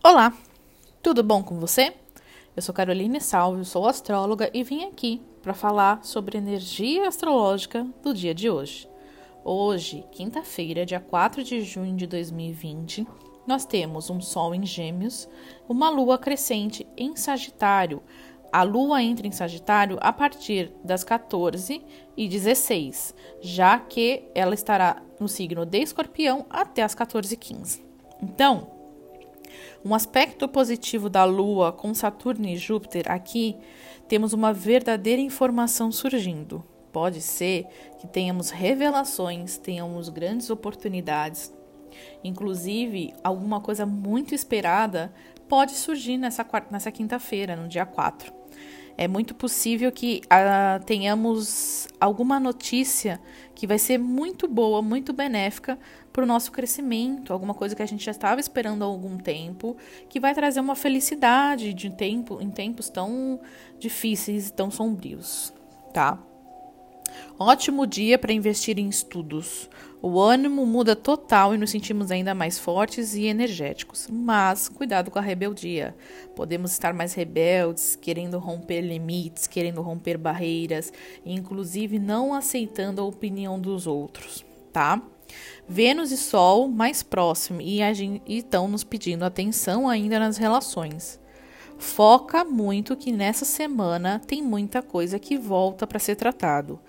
Olá, tudo bom com você? Eu sou Caroline Salve, sou astróloga e vim aqui para falar sobre energia astrológica do dia de hoje. Hoje, quinta-feira, dia 4 de junho de 2020, nós temos um Sol em Gêmeos, uma Lua crescente em Sagitário. A Lua entra em Sagitário a partir das 14 e 16, já que ela estará no signo de Escorpião até as 14 e 15. Então, um aspecto positivo da Lua com Saturno e Júpiter aqui, temos uma verdadeira informação surgindo. Pode ser que tenhamos revelações, tenhamos grandes oportunidades, inclusive alguma coisa muito esperada pode surgir nessa, nessa quinta-feira, no dia 4 é muito possível que uh, tenhamos alguma notícia que vai ser muito boa, muito benéfica para o nosso crescimento, alguma coisa que a gente já estava esperando há algum tempo, que vai trazer uma felicidade de tempo em tempos tão difíceis, tão sombrios, tá? Ótimo dia para investir em estudos. O ânimo muda total e nos sentimos ainda mais fortes e energéticos. Mas cuidado com a rebeldia. Podemos estar mais rebeldes, querendo romper limites, querendo romper barreiras, inclusive não aceitando a opinião dos outros, tá? Vênus e Sol mais próximo e estão nos pedindo atenção ainda nas relações. Foca muito que nessa semana tem muita coisa que volta para ser tratado.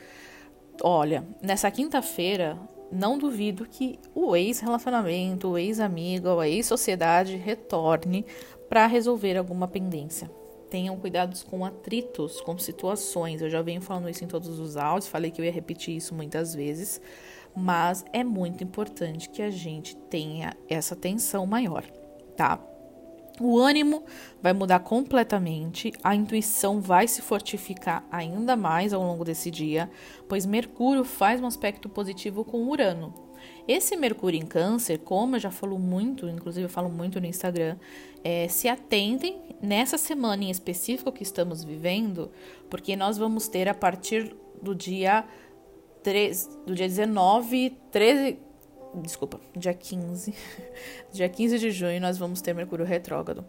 Olha, nessa quinta-feira, não duvido que o ex-relacionamento, o ex-amigo, a ex-sociedade retorne para resolver alguma pendência. Tenham cuidados com atritos, com situações. Eu já venho falando isso em todos os áudios, falei que eu ia repetir isso muitas vezes, mas é muito importante que a gente tenha essa atenção maior, tá? O ânimo vai mudar completamente, a intuição vai se fortificar ainda mais ao longo desse dia, pois Mercúrio faz um aspecto positivo com Urano. Esse Mercúrio em Câncer, como eu já falo muito, inclusive eu falo muito no Instagram, é, se atentem nessa semana em específico que estamos vivendo, porque nós vamos ter a partir do dia 3, do dia 19, 13, Desculpa, dia 15. dia 15 de junho nós vamos ter Mercúrio retrógrado.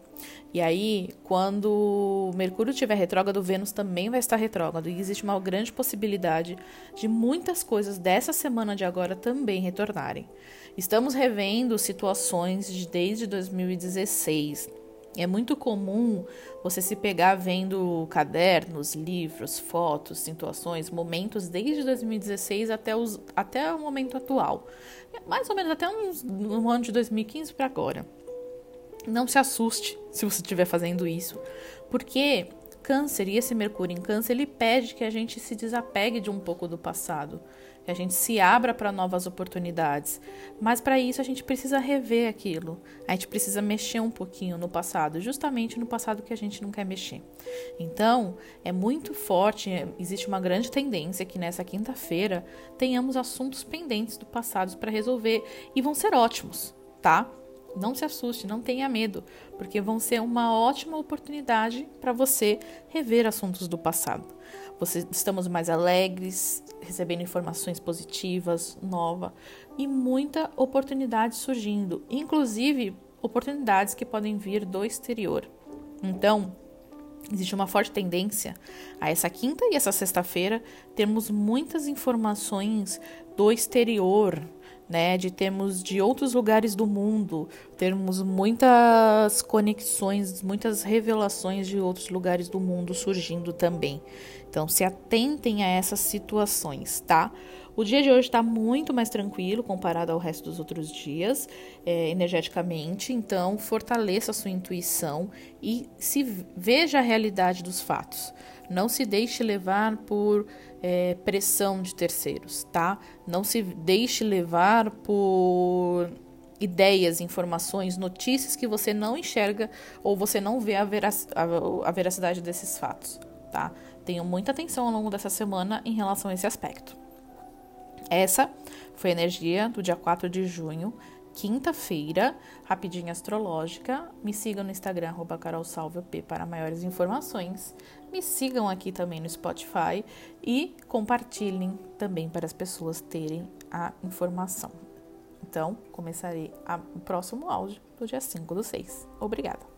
E aí, quando Mercúrio estiver retrógrado, Vênus também vai estar retrógrado. E existe uma grande possibilidade de muitas coisas dessa semana de agora também retornarem. Estamos revendo situações de desde 2016 é muito comum você se pegar vendo cadernos, livros, fotos, situações, momentos desde 2016 até, os, até o momento atual. Mais ou menos até no ano de 2015 para agora. Não se assuste se você estiver fazendo isso, porque câncer e esse Mercúrio em câncer, ele pede que a gente se desapegue de um pouco do passado, que a gente se abra para novas oportunidades. Mas para isso a gente precisa rever aquilo. A gente precisa mexer um pouquinho no passado, justamente no passado que a gente não quer mexer. Então, é muito forte, é, existe uma grande tendência que nessa quinta-feira tenhamos assuntos pendentes do passado para resolver e vão ser ótimos, tá? Não se assuste, não tenha medo, porque vão ser uma ótima oportunidade para você rever assuntos do passado. Você, estamos mais alegres, recebendo informações positivas, nova e muita oportunidade surgindo, inclusive oportunidades que podem vir do exterior. Então, existe uma forte tendência a essa quinta e essa sexta-feira termos muitas informações do exterior, né, de termos de outros lugares do mundo, termos muitas conexões, muitas revelações de outros lugares do mundo surgindo também. Então, se atentem a essas situações, tá? O dia de hoje está muito mais tranquilo comparado ao resto dos outros dias, é, energeticamente. Então, fortaleça a sua intuição e se veja a realidade dos fatos. Não se deixe levar por é, pressão de terceiros, tá? Não se deixe levar por ideias, informações, notícias que você não enxerga ou você não vê a, verac a, a veracidade desses fatos, tá? Tenham muita atenção ao longo dessa semana em relação a esse aspecto. Essa foi a energia do dia 4 de junho quinta-feira, rapidinha astrológica. Me sigam no Instagram, arroba carolsalvop para maiores informações. Me sigam aqui também no Spotify e compartilhem também para as pessoas terem a informação. Então, começarei o próximo áudio do dia 5 do 6. Obrigada!